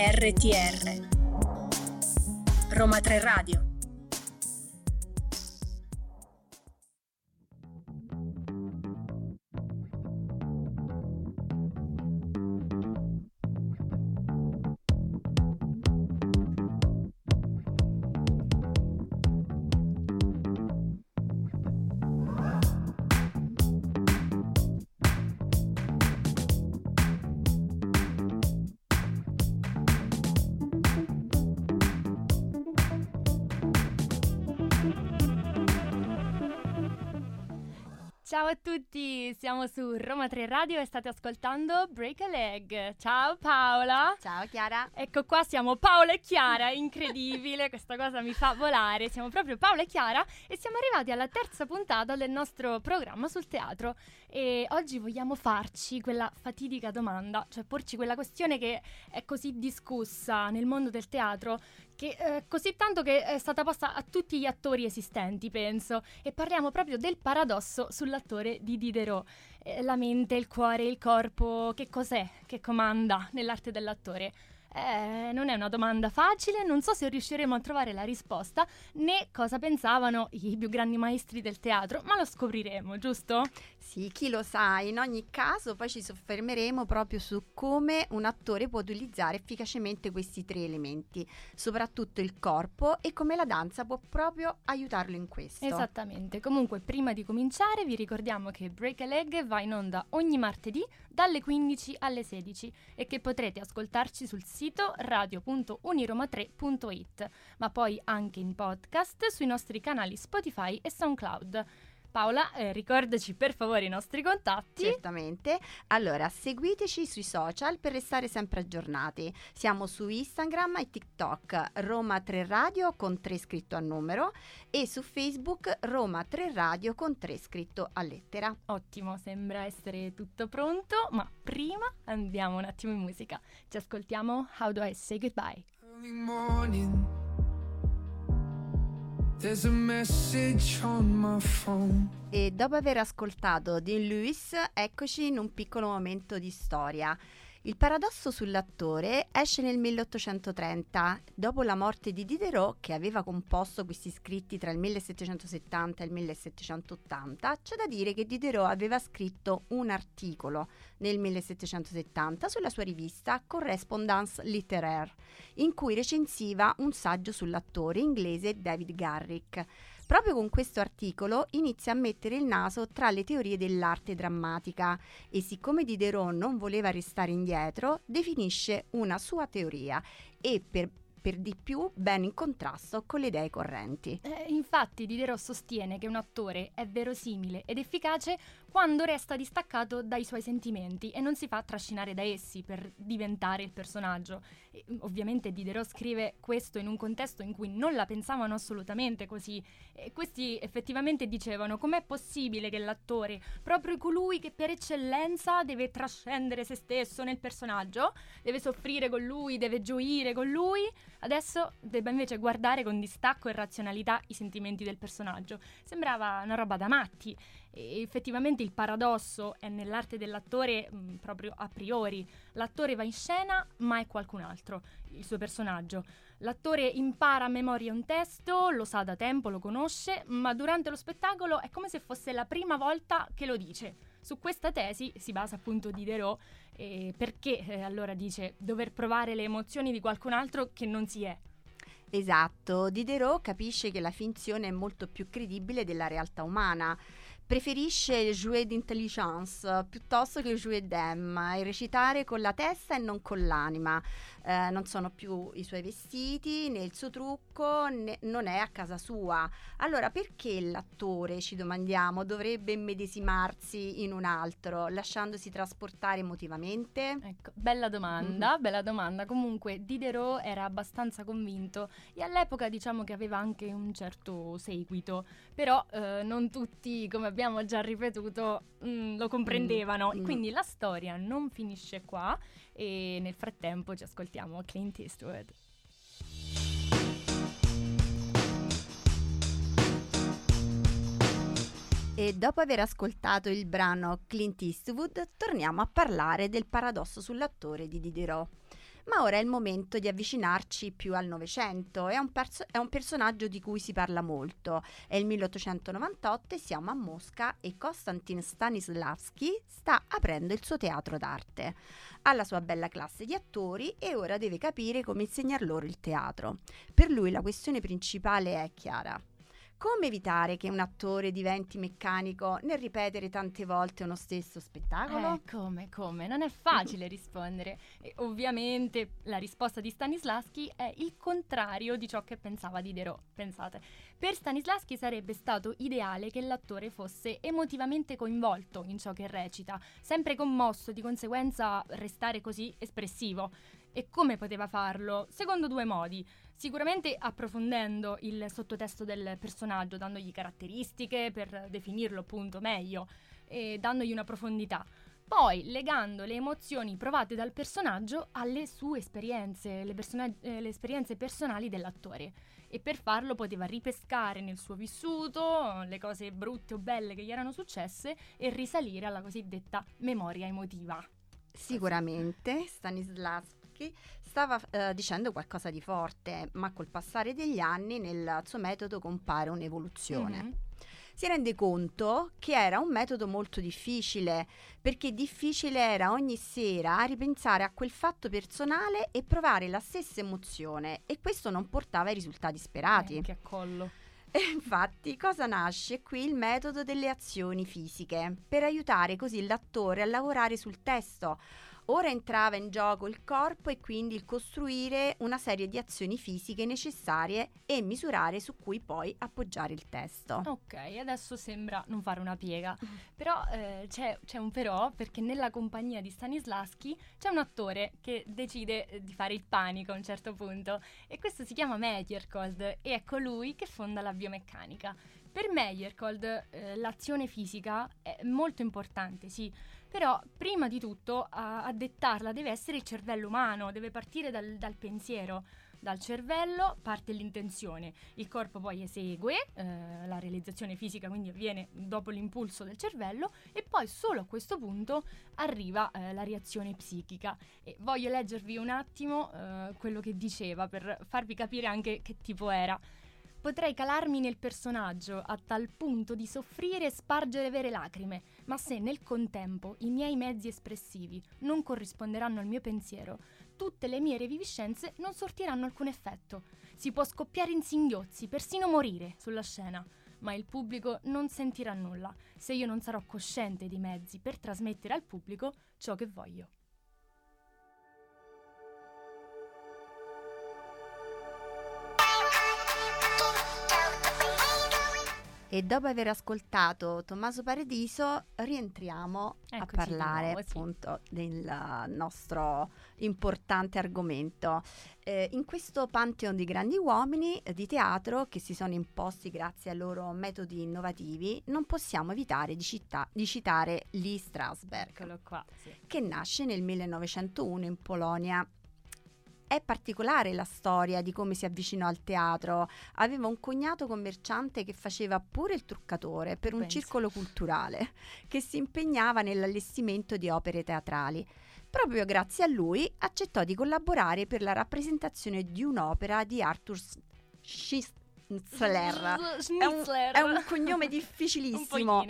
RTR Roma 3 Radio siamo su Roma 3 Radio e state ascoltando Break a Leg. Ciao Paola. Ciao Chiara. Ecco qua siamo Paola e Chiara, incredibile, questa cosa mi fa volare. Siamo proprio Paola e Chiara e siamo arrivati alla terza puntata del nostro programma sul teatro e oggi vogliamo farci quella fatidica domanda, cioè porci quella questione che è così discussa nel mondo del teatro che, eh, così tanto che è stata posta a tutti gli attori esistenti, penso, e parliamo proprio del paradosso sull'attore di Diderot. Eh, la mente, il cuore, il corpo, che cos'è che comanda nell'arte dell'attore? Eh, non è una domanda facile, non so se riusciremo a trovare la risposta né cosa pensavano i più grandi maestri del teatro, ma lo scopriremo, giusto? Sì, chi lo sa, in ogni caso poi ci soffermeremo proprio su come un attore può utilizzare efficacemente questi tre elementi, soprattutto il corpo e come la danza può proprio aiutarlo in questo. Esattamente, comunque prima di cominciare vi ricordiamo che Break a Leg va in onda ogni martedì dalle 15 alle 16 e che potrete ascoltarci sul sito radio.uniroma3.it, ma poi anche in podcast sui nostri canali Spotify e SoundCloud. Paola, eh, ricordaci per favore i nostri contatti. Certamente. Allora, seguiteci sui social per restare sempre aggiornati. Siamo su Instagram e TikTok Roma 3 Radio con 3 scritto a numero e su Facebook Roma 3 Radio con 3 scritto a lettera. Ottimo, sembra essere tutto pronto, ma prima andiamo un attimo in musica. Ci ascoltiamo How Do I Say Goodbye. Early morning. E dopo aver ascoltato Dean Lewis, eccoci in un piccolo momento di storia. Il paradosso sull'attore esce nel 1830, dopo la morte di Diderot, che aveva composto questi scritti tra il 1770 e il 1780. C'è da dire che Diderot aveva scritto un articolo nel 1770 sulla sua rivista Correspondance Littéraire, in cui recensiva un saggio sull'attore inglese David Garrick. Proprio con questo articolo inizia a mettere il naso tra le teorie dell'arte drammatica e siccome Diderot non voleva restare indietro, definisce una sua teoria e per per di più ben in contrasto con le idee correnti. Eh, infatti Diderot sostiene che un attore è verosimile ed efficace quando resta distaccato dai suoi sentimenti e non si fa trascinare da essi per diventare il personaggio. Mm, ovviamente Diderot scrive questo in un contesto in cui non la pensavano assolutamente così e questi effettivamente dicevano com'è possibile che l'attore, proprio colui che per eccellenza deve trascendere se stesso nel personaggio, deve soffrire con lui, deve gioire con lui, adesso debba invece guardare con distacco e razionalità i sentimenti del personaggio. Sembrava una roba da matti e effettivamente il paradosso è nell'arte dell'attore mh, mm, proprio a priori. L'attore va in scena, ma è qualcun altro, il suo personaggio. L'attore impara a memoria un testo, lo sa da tempo, lo conosce, ma durante lo spettacolo è come se fosse la prima volta che lo dice. Su questa tesi si basa appunto Diderot eh, perché eh, allora dice dover provare le emozioni di qualcun altro che non si è. Esatto, Diderot capisce che la finzione è molto più credibile della realtà umana preferisce il jouet d'intelligence piuttosto che il jouet d'em e recitare con la testa e non con l'anima. Eh, non sono più i suoi vestiti né il suo trucco, né, non è a casa sua. Allora perché l'attore, ci domandiamo, dovrebbe immedesimarsi in un altro, lasciandosi trasportare emotivamente? Ecco, bella domanda, mm-hmm. bella domanda. Comunque Diderot era abbastanza convinto e all'epoca diciamo che aveva anche un certo seguito, però eh, non tutti, come abbiamo abbiamo già ripetuto, mh, mm, lo comprendevano. Mm, mm. Quindi la storia non finisce qua e nel frattempo ci ascoltiamo Clint Eastwood. E dopo aver ascoltato il brano Clint Eastwood, torniamo a parlare del paradosso sull'attore di Diderot. Ma ora è il momento di avvicinarci più al Novecento. È perso- è un personaggio di cui si parla molto. È il 1898 e siamo a Mosca e Konstantin Stanislavski sta aprendo il suo teatro d'arte. Ha la sua bella classe di attori e ora deve capire come insegnar loro il teatro. Per lui la questione principale è chiara come evitare che un attore diventi meccanico nel ripetere tante volte uno stesso spettacolo? Eh, come, come? Non è facile rispondere. E ovviamente la risposta di Stanislaschi è il contrario di ciò che pensava Diderot. Pensate, per Stanislaschi sarebbe stato ideale che l'attore fosse emotivamente coinvolto in ciò che recita, sempre commosso, di conseguenza restare così espressivo. E come poteva farlo? Secondo due modi. Sicuramente approfondendo il sottotesto del personaggio, dandogli caratteristiche per definirlo appunto meglio e dandogli una profondità. Poi legando le emozioni provate dal personaggio alle sue esperienze, le, persona- eh, le esperienze personali dell'attore. E per farlo poteva ripescare nel suo vissuto le cose brutte o belle che gli erano successe e risalire alla cosiddetta memoria emotiva. Sicuramente Stanislas Tchaikovsky stava eh, dicendo qualcosa di forte, ma col passare degli anni nel suo metodo compare un'evoluzione. Mm-hmm. Si rende conto che era un metodo molto difficile, perché difficile era ogni sera ripensare a quel fatto personale e provare la stessa emozione e questo non portava ai risultati sperati. Eh, che collo. E infatti, cosa nasce qui il metodo delle azioni fisiche, per aiutare così l'attore a lavorare sul testo, Ora entrava in gioco il corpo e quindi il costruire una serie di azioni fisiche necessarie e misurare su cui poi appoggiare il testo. Ok, adesso sembra non fare una piega, mm. però eh, c'è, c'è, un però perché nella compagnia di Stanislaschi c'è un attore che decide eh, di fare il panico a un certo punto e questo si chiama Meyerkold e è colui che fonda la biomeccanica. Per Meyerkold eh, l'azione fisica è molto importante, sì, però prima di tutto a, a dettarla deve essere il cervello umano, deve partire dal, dal pensiero. Dal cervello parte l'intenzione, il corpo poi esegue, eh, la realizzazione fisica quindi avviene dopo l'impulso del cervello e poi solo a questo punto arriva eh, la reazione psichica. E voglio leggervi un attimo eh, quello che diceva per farvi capire anche che tipo era. Potrei calarmi nel personaggio a tal punto di soffrire e spargere vere lacrime, ma se nel contempo i miei mezzi espressivi non corrisponderanno al mio pensiero, tutte le mie reviviscenze non sortiranno alcun effetto. Si può scoppiare in singhiozzi, persino morire sulla scena, ma il pubblico non sentirà nulla se io non sarò cosciente dei mezzi per trasmettere al pubblico ciò che voglio. E dopo aver ascoltato Tommaso Paradiso, rientriamo Eccoci a parlare appunto del nostro importante argomento. Eh, in questo pantheon di grandi uomini eh, di teatro che si sono imposti grazie ai loro metodi innovativi, non possiamo evitare di, città, di citare Lee Strasberg, qua, sì. che nasce nel 1901 in Polonia è particolare la storia di come si avvicinò al teatro. Aveva un cognato commerciante che faceva pure il truccatore per un Penso. circolo culturale, che si impegnava nell'allestimento di opere teatrali. Proprio grazie a lui accettò di collaborare per la rappresentazione di un'opera di Arthur Schnitzler. È un, è un cognome difficilissimo. un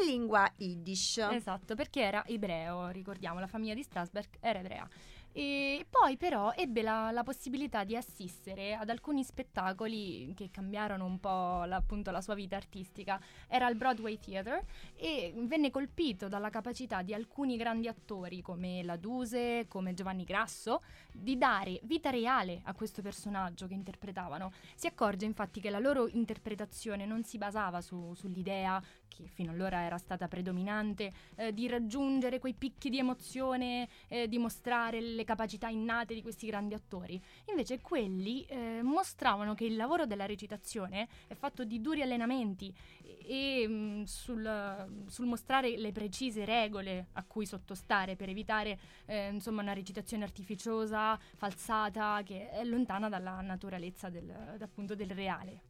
in lingua yiddish. Esatto, perché era ebreo, ricordiamo, la famiglia di Strasberg era ebrea. E poi però ebbe la, la, possibilità di assistere ad alcuni spettacoli che cambiarono un po' la, appunto la sua vita artistica. Era al Broadway Theatre e venne colpito dalla capacità di alcuni grandi attori come la Duse, come Giovanni Grasso, di dare vita reale a questo personaggio che interpretavano. Si accorge infatti che la loro interpretazione non si basava su, sull'idea che fino allora era stata predominante, eh, di raggiungere quei picchi di emozione, eh, di mostrare le capacità innate di questi grandi attori. Invece quelli eh, mostravano che il lavoro della recitazione è fatto di duri allenamenti e, e mh, mm, sul, sul, mostrare le precise regole a cui sottostare per evitare eh, insomma una recitazione artificiosa, falsata, che è lontana dalla naturalezza del, appunto del reale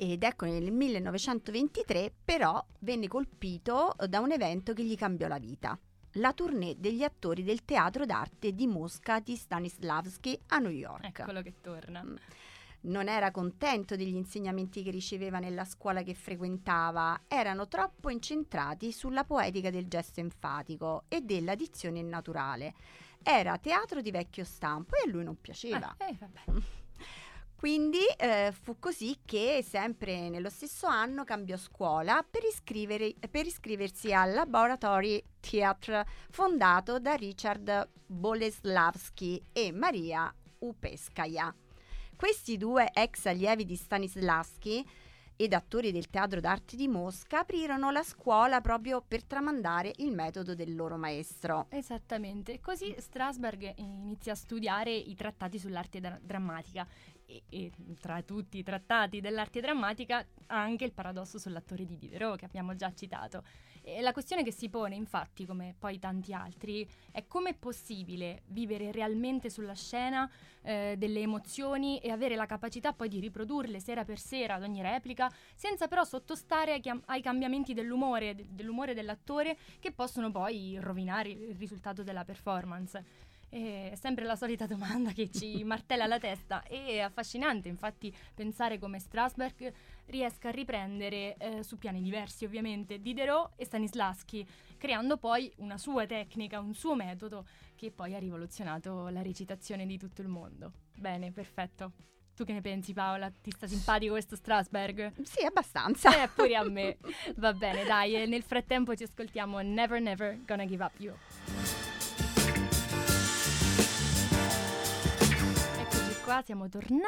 ed ecco nel 1923 però venne colpito da un evento che gli cambiò la vita. la tournée degli attori del teatro d'arte di Mosca di Stanislavski a New York. Eccolo che torna. Mm. Non era contento degli insegnamenti che riceveva nella scuola che frequentava, erano troppo incentrati sulla poetica del gesto enfatico e della dizione naturale. Era teatro di vecchio stampo e a lui non piaceva. Eh, eh, Quindi eh, fu così che sempre nello stesso anno cambiò scuola per, per iscriversi al Laboratory Theatre fondato da Richard Boleslavski e Maria Upeskaya. Questi due ex allievi di Stanislavski ed attori del Teatro d'Arte di Mosca aprirono la scuola proprio per tramandare il metodo del loro maestro. Esattamente, così Strasberg inizia a studiare i trattati sull'arte da- drammatica e, e, tra tutti i trattati dell'arte drammatica anche il paradosso sull'attore di Diderot che abbiamo già citato. E la questione che si pone, infatti, come poi tanti altri, è come è possibile vivere realmente sulla scena eh, delle emozioni e avere la capacità poi di riprodurle sera per sera ad ogni replica, senza però sottostare ai, chiam- ai cambiamenti dell'umore, de- dell'umore dell'attore che possono poi rovinare il risultato della performance. È sempre la solita domanda che ci martella la testa. È affascinante, infatti, pensare come Strasberg riesca a riprendere eh, su piani diversi, ovviamente, Diderot e Stanislaschi, creando poi una sua tecnica, un suo metodo che poi ha rivoluzionato la recitazione di tutto il mondo. Bene, perfetto. Tu che ne pensi Paola? Ti sta simpatico questo Strasberg? Sì, abbastanza. Eh, pure a me. Va bene, dai, nel frattempo ci ascoltiamo Never Never Gonna Give Up You. Qua, siamo tornati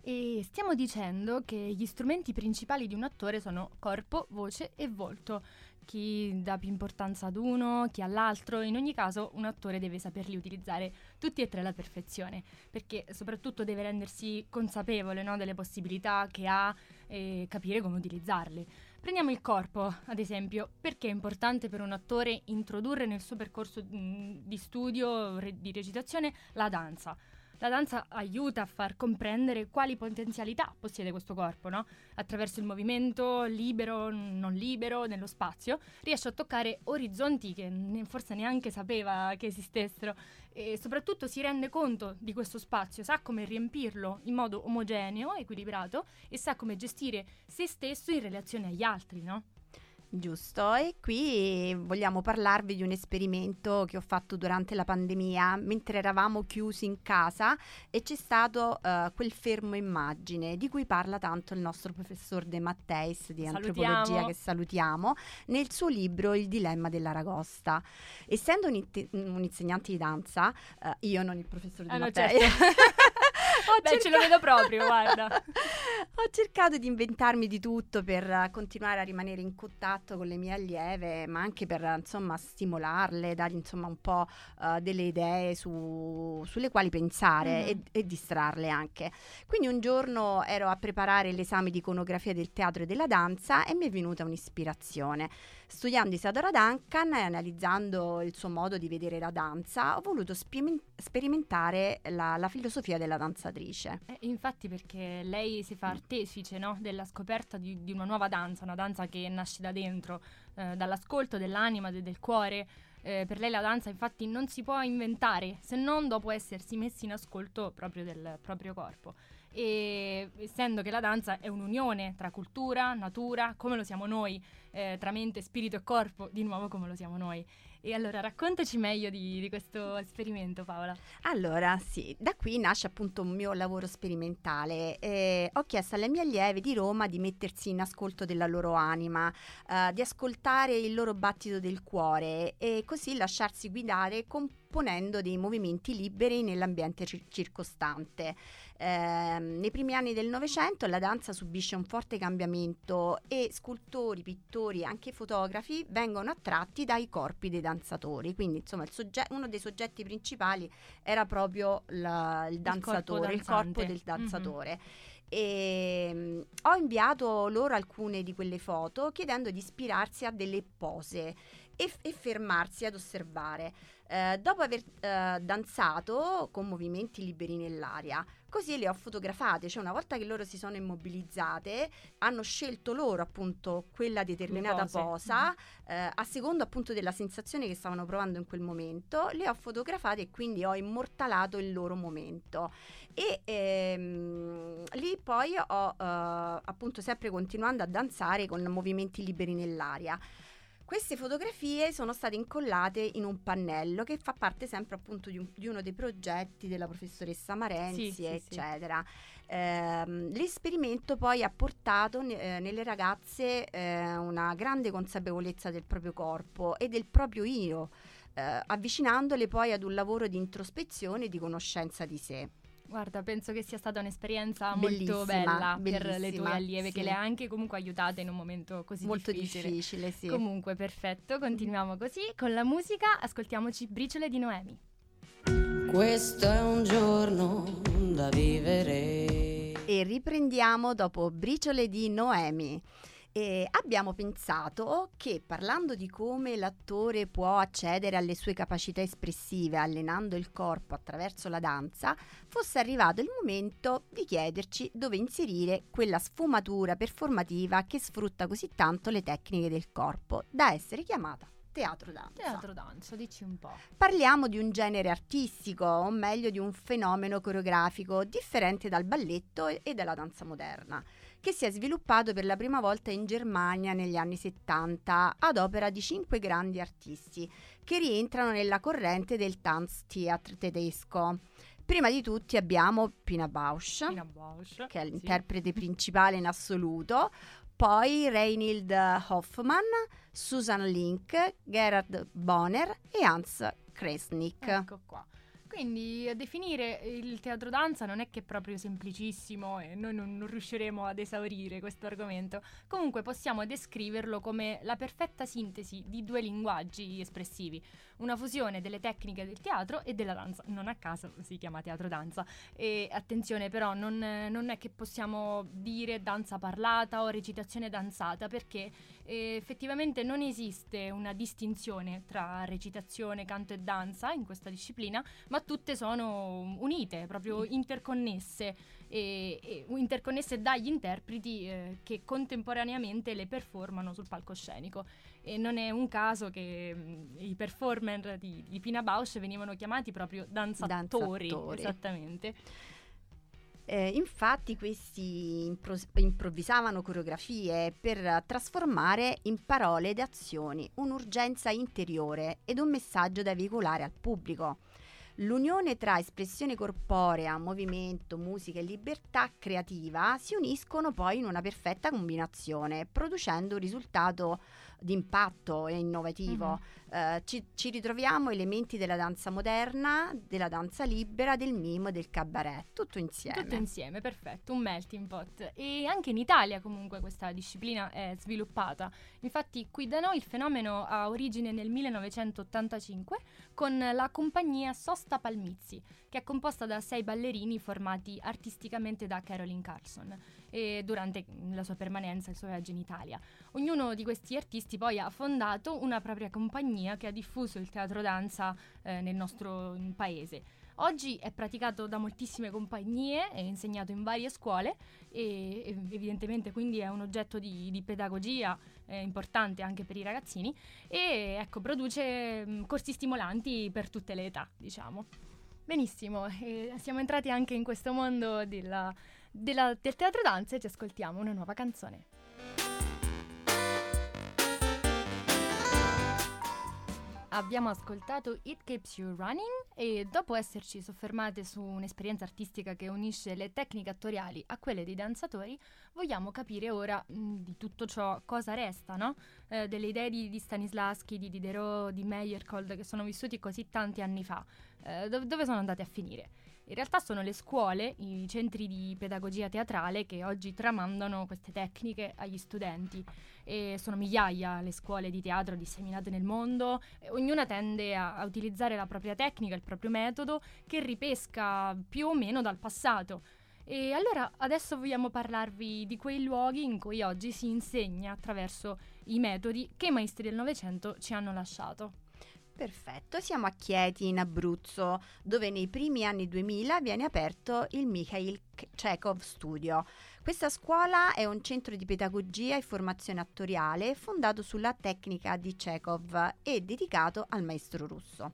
e stiamo dicendo che gli strumenti principali di un attore sono corpo, voce e volto. Chi dà più importanza ad uno, chi all'altro, in ogni caso un attore deve saperli utilizzare tutti e tre alla perfezione, perché soprattutto deve rendersi consapevole no, delle possibilità che ha e capire come utilizzarle. Prendiamo il corpo, ad esempio, perché è importante per un attore introdurre nel suo percorso di studio, di recitazione, la danza la danza aiuta a far comprendere quali potenzialità possiede questo corpo, no? Attraverso il movimento libero, non libero, nello spazio, riesce a toccare orizzonti che forse neanche sapeva che esistessero e soprattutto si rende conto di questo spazio, sa come riempirlo in modo omogeneo, equilibrato e sa come gestire se stesso in relazione agli altri, no? Giusto, e qui vogliamo parlarvi di un esperimento che ho fatto durante la pandemia, mentre eravamo chiusi in casa e c'è stato uh, quel fermo immagine di cui parla tanto il nostro professor De Matteis di salutiamo. antropologia che salutiamo nel suo libro Il dilemma dell'Aragosta. Essendo un, it- un insegnante di danza, uh, io non il professor De ah, Matteis. No, certo. Beh, cercato... ce lo vedo proprio, guarda. ho cercato di inventarmi di tutto per continuare a rimanere in contatto con le mie allieve, ma anche per insomma stimolarle, dargli insomma un po' uh, delle idee su, sulle quali pensare mm-hmm. e, e, distrarle anche. Quindi un giorno ero a preparare l'esame di iconografia del teatro e della danza e mi è venuta un'ispirazione. Studiando Isadora Duncan e analizzando il suo modo di vedere la danza, ho voluto sperimentare la, la, filosofia della danzatrice. Eh, infatti perché lei si fa artefice no? della scoperta di, di, una nuova danza, una danza che nasce da dentro, eh, dall'ascolto dell'anima, de- del cuore. Eh, per lei la danza infatti non si può inventare se non dopo essersi messi in ascolto proprio del proprio corpo e essendo che la danza è un'unione tra cultura, natura, come lo siamo noi, eh, tra mente, spirito e corpo, di nuovo come lo siamo noi. E allora raccontaci meglio di, di, questo esperimento, Paola. Allora, sì, da qui nasce appunto un mio lavoro sperimentale. Eh, ho chiesto alle mie allieve di Roma di mettersi in ascolto della loro anima, eh, di ascoltare il loro battito del cuore e così lasciarsi guidare componendo dei movimenti liberi nell'ambiente cir- circostante. Eh, nei primi anni del Novecento la danza subisce un forte cambiamento e scultori, pittori e anche fotografi vengono attratti dai corpi dei danzatori. Quindi, insomma, sogge- uno dei soggetti principali era proprio la, il danzatore, il corpo, il corpo del danzatore. Mm-hmm. E ho inviato loro alcune di quelle foto chiedendo di ispirarsi a delle pose e, e fermarsi ad osservare. Eh, dopo aver eh, danzato con movimenti liberi nell'aria, così le ho fotografate, cioè una volta che loro si sono immobilizzate, hanno scelto loro appunto quella determinata posa, eh, a secondo appunto della sensazione che stavano provando in quel momento, le ho fotografate e quindi ho immortalato il loro momento. E ehm, lì poi ho eh, appunto sempre continuando a danzare con movimenti liberi nell'aria. Queste fotografie sono state incollate in un pannello che fa parte sempre appunto di, un, di uno dei progetti della professoressa Marenzi, sì, eccetera. Sì, eh, l'esperimento poi ha portato eh, nelle ragazze eh, una grande consapevolezza del proprio corpo e del proprio io, eh, avvicinandole poi ad un lavoro di introspezione e di conoscenza di sé. Guarda, penso che sia stata un'esperienza bellissima, molto bella per le tue allieve, sì. che le ha anche comunque aiutate in un momento così molto difficile. difficile sì. Comunque, perfetto, continuiamo così. Con la musica ascoltiamoci Briciole di Noemi. Questo è un giorno da vivere. E riprendiamo dopo Briciole di Noemi. E abbiamo pensato che parlando di come l'attore può accedere alle sue capacità espressive allenando il corpo attraverso la danza, fosse arrivato il momento di chiederci dove inserire quella sfumatura performativa che sfrutta così tanto le tecniche del corpo, da essere chiamata teatro danza. Teatro danza, dici un po'. Parliamo di un genere artistico, o meglio di un fenomeno coreografico differente dal balletto e dalla danza moderna che si è sviluppato per la prima volta in Germania negli anni 70 ad opera di cinque grandi artisti che rientrano nella corrente del Tanztheater tedesco. Prima di tutti abbiamo Pina Bausch, Pina Bausch che è l'interprete sì. principale in assoluto, poi Reinhild Hoffmann, Susan Link, Gerhard Bonner e Hans Kresnik. Ecco qua. Quindi a definire il teatro danza non è che è proprio semplicissimo e noi non, non riusciremo ad esaurire questo argomento. Comunque possiamo descriverlo come la perfetta sintesi di due linguaggi espressivi, una fusione delle tecniche del teatro e della danza. Non a caso si chiama teatro danza. E attenzione però, non, non è che possiamo dire danza parlata o recitazione danzata perché effettivamente non esiste una distinzione tra recitazione, canto e danza in questa disciplina, ma tutte sono unite, proprio interconnesse e, e interconnesse dagli interpreti eh, che contemporaneamente le performano sul palcoscenico. E non è un caso che mh, mm, i performer di, di Pina Bausch venivano chiamati proprio danzatori. danzatori. Esattamente. Eh, infatti questi impro- improvvisavano coreografie per trasformare in parole ed azioni un'urgenza interiore ed un messaggio da veicolare al pubblico. L'unione tra espressione corporea, movimento, musica e libertà creativa si uniscono poi in una perfetta combinazione, producendo un risultato di impatto e innovativo. Mm-hmm. Uh, ci, ci, ritroviamo elementi della danza moderna, della danza libera, del mimo, del cabaret, tutto insieme. Tutto insieme, perfetto, un melting pot. E anche in Italia comunque questa disciplina è sviluppata. Infatti qui da noi il fenomeno ha origine nel 1985 con la compagnia Sosta Palmizzi, che è composta da sei ballerini formati artisticamente da Caroline Carson e durante la sua permanenza, il suo viaggio in Italia. Ognuno di questi artisti poi ha fondato una propria compagnia che ha diffuso il teatro danza eh, nel nostro paese. Oggi è praticato da moltissime compagnie, è insegnato in varie scuole e, evidentemente quindi è un oggetto di, di pedagogia eh, importante anche per i ragazzini e ecco, produce mh, corsi stimolanti per tutte le età, diciamo. Benissimo, e siamo entrati anche in questo mondo della, della, del teatro danza e ci ascoltiamo una nuova canzone. Abbiamo ascoltato It Keeps You Running e dopo esserci soffermate su un'esperienza artistica che unisce le tecniche attoriali a quelle dei danzatori, vogliamo capire ora mh, di tutto ciò cosa resta, no? eh, delle idee di, di Stanislaschi, di Diderot, di Meyerhold che sono vissuti così tanti anni fa, eh, dove, dove sono andate a finire? In realtà sono le scuole, i centri di pedagogia teatrale che oggi tramandano queste tecniche agli studenti. E sono migliaia le scuole di teatro disseminate nel mondo, ognuna tende a, a utilizzare la propria tecnica, il proprio metodo, che ripesca più o meno dal passato. E allora adesso vogliamo parlarvi di quei luoghi in cui oggi si insegna attraverso i metodi che i maestri del Novecento ci hanno lasciato. Perfetto, siamo a Chieti in Abruzzo, dove nei primi anni 2000 viene aperto il Mikhail Chekhov Studio. Questa scuola è un centro di pedagogia e formazione attoriale fondato sulla tecnica di Chekhov e dedicato al maestro russo.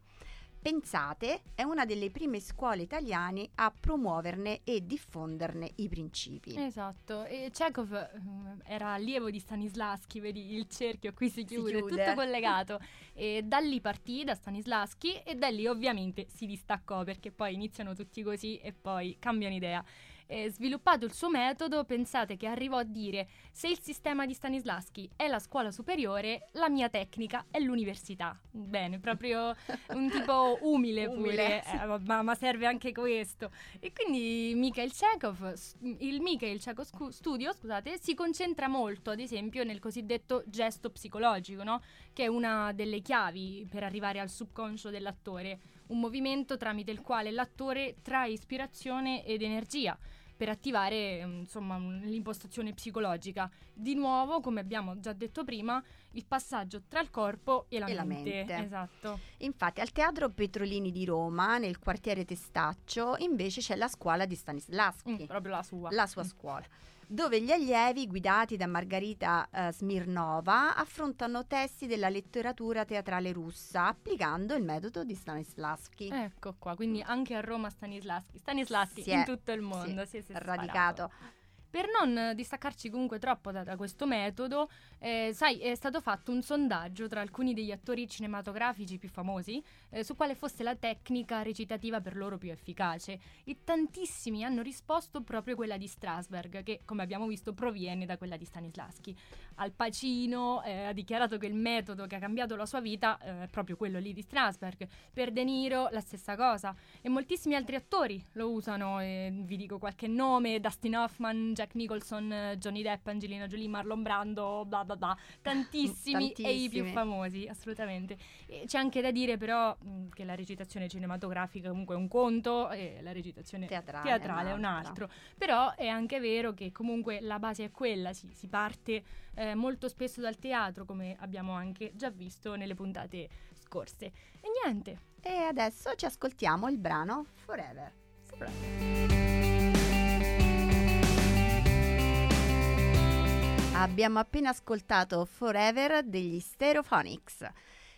Pensate, è una delle prime scuole italiane a promuoverne e diffonderne i principi. Esatto, e Chekhov uh, era allievo di Stanislaschi, vedi il cerchio qui si chiude, si chiude. tutto collegato. e da lì partì, da Stanislaschi, e da lì ovviamente si distaccò perché poi iniziano tutti così e poi cambiano idea eh, sviluppato il suo metodo, pensate che arrivò a dire se il sistema di Stanislaschi è la scuola superiore, la mia tecnica è l'università. Bene, proprio un tipo umile, umile pure, eh, ma, ma, serve anche questo. E quindi Mikhail Chekhov, il Mikhail Chekhov Studio, scusate, si concentra molto, ad esempio, nel cosiddetto gesto psicologico, no? che è una delle chiavi per arrivare al subconscio dell'attore un movimento tramite il quale l'attore trae ispirazione ed energia per attivare mm, insomma, l'impostazione psicologica. Di nuovo, come abbiamo già detto prima, il passaggio tra il corpo e la, e mente. la mente. Esatto. Infatti, al Teatro Petrolini di Roma, nel quartiere Testaccio, invece c'è la scuola di Stanislaschi. Mm, proprio la sua. La sua mm. scuola dove gli allievi guidati da Margarita eh, Smirnova affrontano testi della letteratura teatrale russa applicando il metodo di Stanislavski. Ecco qua, quindi anche a Roma Stanislavski, Stanislavski in tutto il mondo si, si è radicato. Per non distaccarci comunque troppo da, da questo metodo, eh, sai, è stato fatto un sondaggio tra alcuni degli attori cinematografici più famosi eh, su quale fosse la tecnica recitativa per loro più efficace e tantissimi hanno risposto proprio quella di Strasberg, che come abbiamo visto proviene da quella di Stanislaschi. Al Pacino eh, ha dichiarato che il metodo che ha cambiato la sua vita eh, è proprio quello lì di Strasberg. Per De Niro la stessa cosa e moltissimi altri attori lo usano, vi dico qualche nome, Dustin Hoffman, Jack Nicholson, Johnny Depp, Angelina Jolie, Marlon Brando, bla bla bla, tantissimi, tantissimi. e i più famosi, assolutamente. E c'è anche da dire però che la recitazione cinematografica comunque è un conto e la recitazione teatrale, teatrale è un altro. Però è anche vero che comunque la base è quella, si, si parte eh, molto spesso dal teatro, come abbiamo anche già visto nelle puntate scorse. E niente. E adesso ci ascoltiamo il brano Forever. Forever. Abbiamo appena ascoltato Forever degli Stereophonics.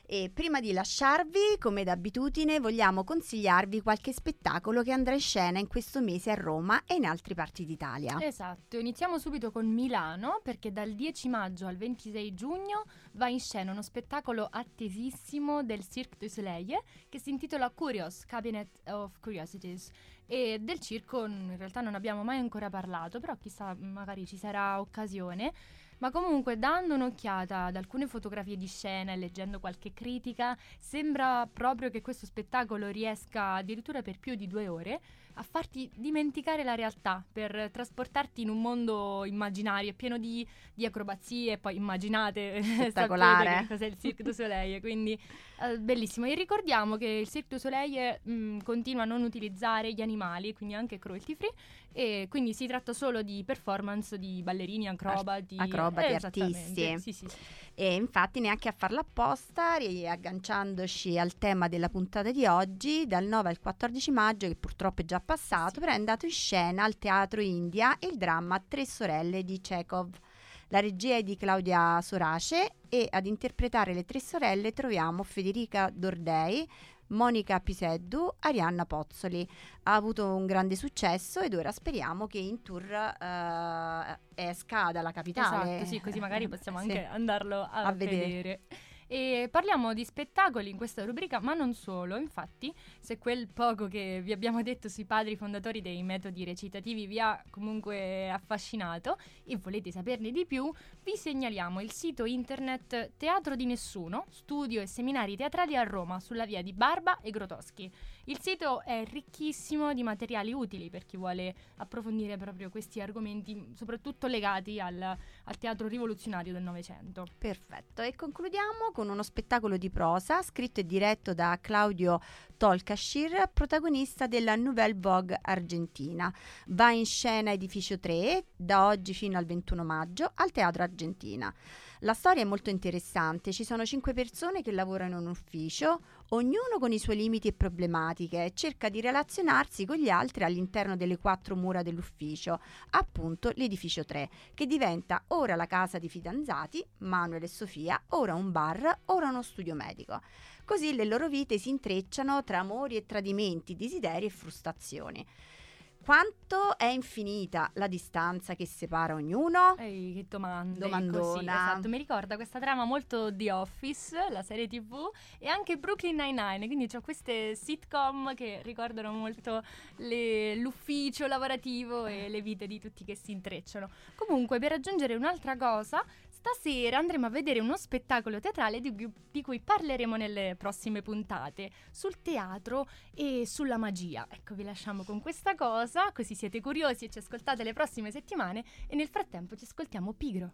E prima di lasciarvi, come d'abitudine, vogliamo consigliarvi qualche spettacolo che andrà in scena in questo mese a Roma e in altre parti d'Italia. Esatto, iniziamo subito con Milano perché dal 10 maggio al 26 giugno va in scena uno spettacolo attesissimo del Cirque du Soleil che si intitola Curious Cabinet of Curiosities e del circo in realtà non abbiamo mai ancora parlato, però chissà, magari ci sarà occasione. Ma comunque, dando un'occhiata ad alcune fotografie di scena e leggendo qualche critica, sembra proprio che questo spettacolo riesca addirittura per più di due ore a farti dimenticare la realtà, per trasportarti in un mondo immaginario pieno di, di acrobazie. Poi immaginate Spettacolare. cos'è il Cirque du Soleil. Quindi eh, bellissimo. E ricordiamo che il Cirque du Soleil mh, mm, continua a non utilizzare gli animali, quindi anche cruelty free. E quindi si tratta solo di performance di ballerini, acrobati. Acrobati, artisti. Sì, sì, sì. E infatti neanche a farla apposta, riagganciandoci al tema della puntata di oggi, dal 9 al 14 maggio, che purtroppo è già passato, sì. però è andato in scena al Teatro India il dramma Tre sorelle di Chekhov. La regia è di Claudia Sorace e ad interpretare le tre sorelle troviamo Federica Dordei, Monica Piseddu, Arianna Pozzoli. Ha avuto un grande successo ed ora speriamo che in tour uh, esca dalla capitale. Esatto, sì, così magari possiamo anche andarlo a, a vedere. vedere. E parliamo di spettacoli in questa rubrica, ma non solo. Infatti, se quel poco che vi abbiamo detto sui padri fondatori dei metodi recitativi vi ha comunque affascinato e volete saperne di più, vi segnaliamo il sito internet Teatro di Nessuno, studio e seminari teatrali a Roma, sulla via di Barba e Grotoschi. Il sito è ricchissimo di materiali utili per chi vuole approfondire proprio questi argomenti, soprattutto legati al, al teatro rivoluzionario del Novecento. Perfetto, e concludiamo con uno spettacolo di prosa scritto e diretto da Claudio Tolkashir, protagonista della Nouvelle Vogue argentina. Va in scena Edificio 3 da oggi fino al 21 maggio al Teatro Argentina. La storia è molto interessante, ci sono cinque persone che lavorano in un ufficio, ognuno con i suoi limiti e problematiche cerca di relazionarsi con gli altri all'interno delle quattro mura dell'ufficio, appunto l'edificio 3, che diventa ora la casa di fidanzati, Manuel e Sofia, ora un bar, ora uno studio medico. Così le loro vite si intrecciano tra amori e tradimenti, desideri e frustrazioni. Quanto è infinita la distanza che separa ognuno? Ehi, che domande. Domandona. Così, esatto, mi ricorda questa trama molto The Office, la serie tv, e anche Brooklyn Nine-Nine, quindi ho queste sitcom che ricordano molto le, l'ufficio lavorativo e le vite di tutti che si intrecciano. Comunque, per aggiungere un'altra cosa, Stasera andremo a vedere uno spettacolo teatrale di, di, cui parleremo nelle prossime puntate, sul teatro e sulla magia. Ecco, vi lasciamo con questa cosa, così siete curiosi e ci ascoltate le prossime settimane e nel frattempo ci ascoltiamo Pigro.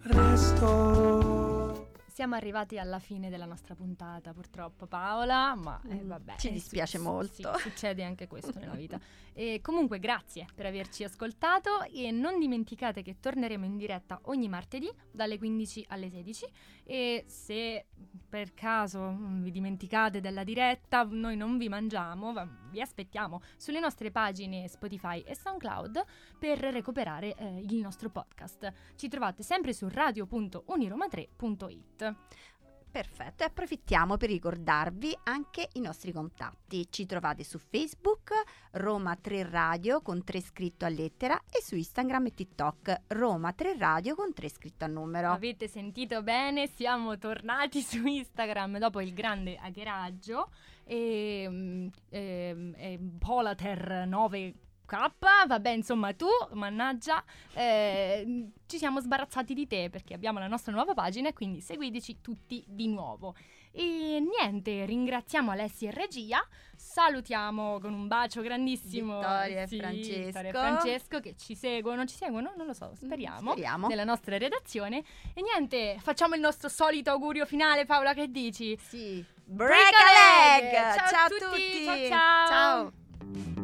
Resto siamo arrivati alla fine della nostra puntata, purtroppo Paola, ma eh, mm, vabbè. Ci dispiace su- molto. Sì, succede anche questo nella vita. E comunque grazie per averci ascoltato e non dimenticate che torneremo in diretta ogni martedì dalle 15 alle 16 e se per caso mm, vi dimenticate della diretta, noi non vi mangiamo, vi aspettiamo sulle nostre pagine Spotify e SoundCloud per recuperare eh, il nostro podcast. Ci trovate sempre su radio.uniroma3.it. Perfetto, e approfittiamo per ricordarvi anche i nostri contatti. Ci trovate su Facebook Roma 3 Radio con 3 scritto a lettera e su Instagram e TikTok Roma 3 Radio con 3 scritto a numero. Avete sentito bene? Siamo tornati su Instagram dopo il grande hackeraggio e, mm, e, e Polater 9 vabbè, insomma, tu, mannaggia, eh, ci siamo sbarazzati di te perché abbiamo la nostra nuova pagina e quindi seguiteci tutti di nuovo. E niente, ringraziamo Alessia e Regia, salutiamo con un bacio grandissimo Vittoria sì, e Francesco. Vittoria e Francesco che ci seguono, ci seguono, non lo so, speriamo, speriamo, nella nostra redazione. E niente, facciamo il nostro solito augurio finale, Paola, che dici? Sì. Break, Break a leg! Ciao, ciao a tutti! tutti. ciao! ciao. ciao.